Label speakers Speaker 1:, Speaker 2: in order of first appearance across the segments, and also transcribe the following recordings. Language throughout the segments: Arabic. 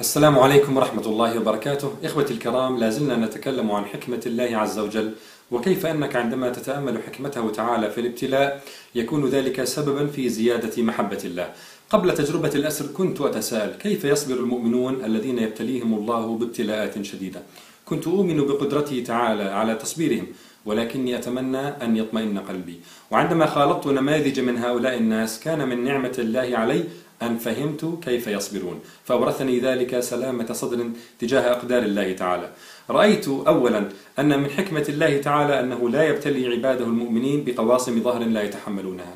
Speaker 1: السلام عليكم ورحمة الله وبركاته. إخوتي الكرام لازلنا نتكلم عن حكمة الله عز وجل وكيف أنك عندما تتأمل حكمته تعالى في الابتلاء يكون ذلك سببا في زيادة محبة الله. قبل تجربة الأسر كنت أتساءل كيف يصبر المؤمنون الذين يبتليهم الله بابتلاءات شديدة؟ كنت أؤمن بقدرته تعالى على تصبيرهم ولكني أتمنى أن يطمئن قلبي. وعندما خالطت نماذج من هؤلاء الناس كان من نعمة الله علي أن فهمت كيف يصبرون. فأورثني ذلك سلامة صدر تجاه أقدار الله تعالى. رأيت أولا أن من حكمة الله تعالى أنه لا يبتلي عباده المؤمنين بقواصم ظهر لا يتحملونها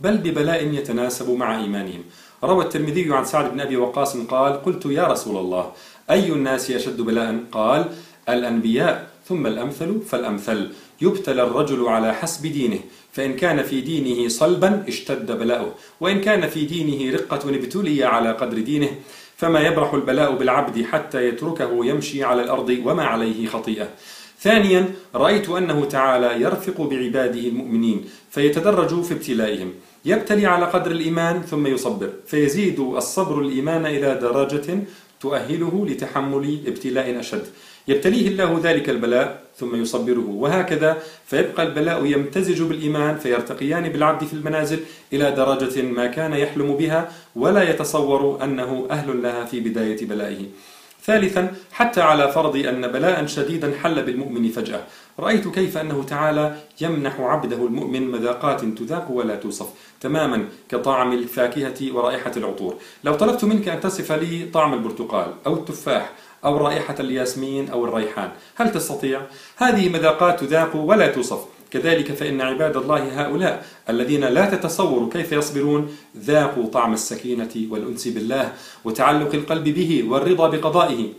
Speaker 1: بل ببلاء يتناسب مع إيمانهم. روى الترمذي عن سعد بن أبي وقاص قال قلت يا رسول الله أي الناس يشد بلاء؟ قال الأنبياء ثم الأمثل فالأمثل. يبتلى الرجل على حسب دينه فإن كان في دينه صلبا اشتد بلاؤه وإن كان في دينه رقة ابتلي على قدر دينه فما يبرح البلاء بالعبد حتى يتركه يمشي على الأرض وما عليه خطيئة. ثانيا رأيت أنه تعالى يرفق بعباده المؤمنين فيتدرج في ابتلائهم. يبتلي على قدر الإيمان ثم يصبر فيزيد الصبر الإيمان إلى درجة تؤهله لتحمل ابتلاء أشد. يبتليه الله ذلك البلاء ثم يصبره. وهكذا فيبقى البلاء يمتزج بالإيمان فيرتقيان بالعبد في المنازل إلى درجة ما كان يحلم بها ولا يتصور أنه أهل لها في بداية بلائه. ثالثا حتى على فرض أن بلاء شديدا حل بالمؤمن فجأة. رأيت كيف أنه تعالى يمنح عبده المؤمن مذاقات تذاق ولا توصف تماما كطعم الفاكهة ورائحة العطور. لو طلبت منك أن تصف لي طعم البرتقال أو التفاح أو رائحة الياسمين أو الريحان هل تستطيع؟ هذه مذاقات تذاق ولا توصف. كذلك فإن عباد الله هؤلاء الذين لا تتصور كيف يصبرون ذاقوا طعم السكينة والأنس بالله وتعلق القلب به والرضا بقضائه.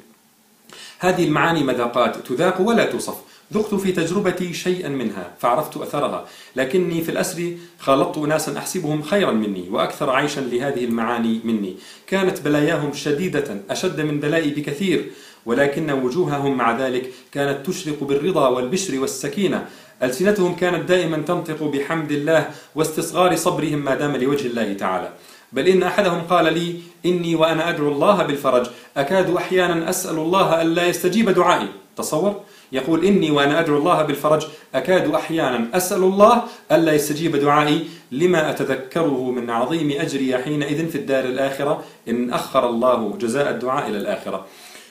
Speaker 1: هذه المعاني مذاقات تذاق ولا توصف. ذقت في تجربتي شيئا منها فعرفت أثرها. لكني في الأسر خالطت أناسا أحسبهم خيرا مني وأكثر عيشا لهذه المعاني مني. كانت بلاياهم شديدة أشد من بلائي بكثير ولكن وجوههم مع ذلك كانت تشرق بالرضا والبشر والسكينة. ألسنتهم كانت دائما تنطق بحمد الله واستصغار صبرهم ما دام لوجه الله تعالى. بل إن أحدهم قال لي إني وأنا أدعو الله بالفرج أكاد أحيانا أسأل الله ألا يستجيب دعائي. تصور؟ يقول إني وأنا أدعو الله بالفرج أكاد أحيانا. أسأل الله ألا يستجيب دعائي لما أتذكره من عظيم أجري حينئذ في الدار الآخرة. إن أخر الله جزاء الدعاء إلى الآخرة.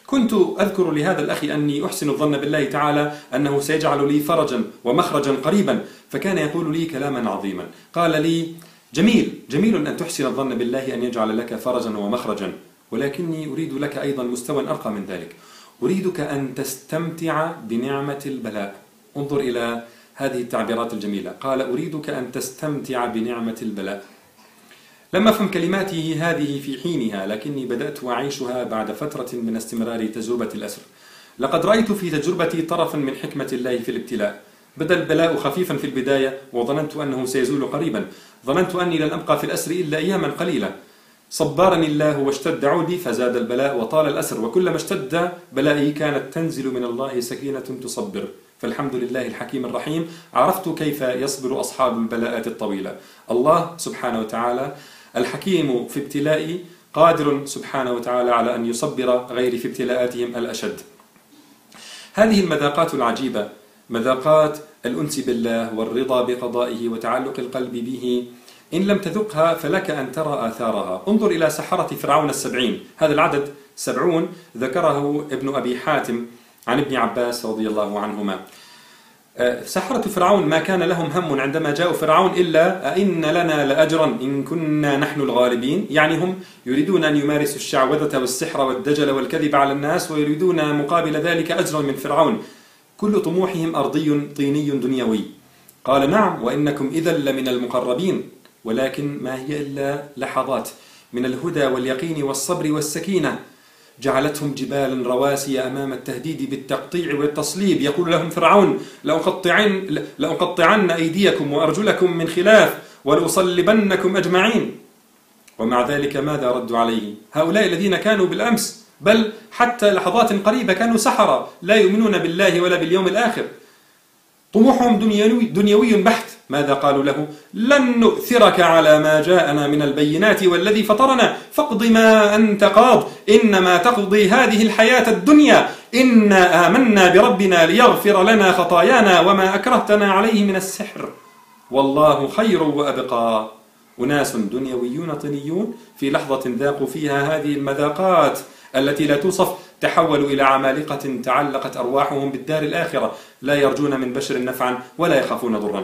Speaker 1: كنت أذكر لهذا الأخ أني أحسن الظن بالله تعالى أنه سيجعل لي فرجا ومخرجا قريبا فكان يقول لي كلاما عظيما. قال لي جميل جميل أن تحسن الظن بالله أن يجعل لك فرجا ومخرجا ولكني أريد لك أيضا مستوى أرقى من ذلك. أريدك أن تستمتع بنعمة البلاء. انظر إلى هذه التعبيرات الجميلة. قال أريدك أن تستمتع بنعمة البلاء. لم أفهم كلماته هذه في حينها لكني بدأت أعيشها بعد فترة من استمرار تجربة الأسر. لقد رأيت في تجربتي طرفا من حكمة الله في الابتلاء. بدأ البلاء خفيفا في البداية وظننت أنه سيزول قريبا. ظننت أني لن أبقى في الأسر إلا أياما قليلة صبرني الله واشتد عودي فزاد البلاء وطال الأسر. وكلما اشتد بلائي كانت تنزل من الله سكينة تصبر. فالحمد لله الحكيم الرحيم. عرفت كيف يصبر أصحاب البلاءات الطويلة. الله سبحانه وتعالى الحكيم في ابتلائي قادر سبحانه وتعالى على أن يصبر غيري في ابتلاءاتهم الأشد. هذه المذاقات العجيبة مذاقات الأنس بالله والرضا بقضائه وتعلق القلب به إن لم تذقها فلك أن ترى آثارها. انظر إلى سحرة فرعون السبعين. هذا العدد سبعون ذكره ابن أبي حاتم عن ابن عباس رضي الله عنهما. آه، سحرة فرعون ما كان لهم هم عندما جاءوا فرعون إلا أئن لنا لأجرا إن كنا نحن الغالبين. يعني هم يريدون أن يمارسوا الشعوذة والسحر والدجل والكذب على الناس ويريدون مقابل ذلك أجرا من فرعون. كل طموحهم أرضي طيني دنيوي. قال نعم وإنكم إذا لمن المقربين. ولكن ما هي إلا لحظات. من الهدى واليقين والصبر والسكينة. جعلتهم جبالا رواسي أمام التهديد بالتقطيع والتصليب. يقول لهم فرعون لأقطعن, لأقطعن أيديكم وأرجلكم من خلاف ولأصلبنكم أجمعين. ومع ذلك ماذا ردوا عليه هؤلاء الذين كانوا بالأمس. بل حتى لحظات قريبة كانوا سحرة لا يؤمنون بالله ولا باليوم الآخر. طموحهم دنيوي, دنيوي بحت. ماذا قالوا له؟ لن نؤثرك على ما جاءنا من البينات والذي فطرنا. فاقض ما أنت قاض. إنما تقضي هذه الحياة الدنيا. إنا آمنا بربنا ليغفر لنا خطايانا وما أكرهتنا عليه من السحر. والله خير وأبقى. أناس دنيويون طينيون في لحظة ذاقوا فيها هذه المذاقات التي لا توصف تحولوا إلى عمالقة تعلقت أرواحهم بالدار الآخرة. لا يرجون من بشر نفعا ولا يخافون ضرا.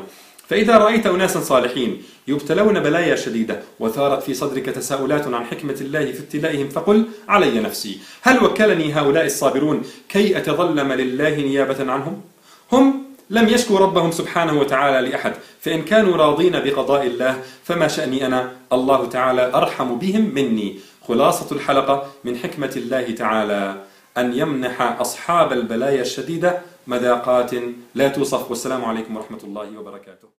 Speaker 1: فإذا رأيت أناسا صالحين يبتلون بلايا شديدة وثارت في صدرك تساؤلات عن حكمة الله في ابتلائهم فقل علي نفسي هل وكلني هؤلاء الصابرون كي أتظلم لله نيابة عنهم؟ هم لم يشكوا ربهم سبحانه وتعالى لأحد فإن كانوا راضين بقضاء الله فما شأني أنا؟ الله تعالى أرحم بهم مني. خلاصة الحلقة من حكمة الله تعالى أن يمنح أصحاب البلايا الشديدة مذاقات لا توصف. والسلام عليكم ورحمة الله وبركاته.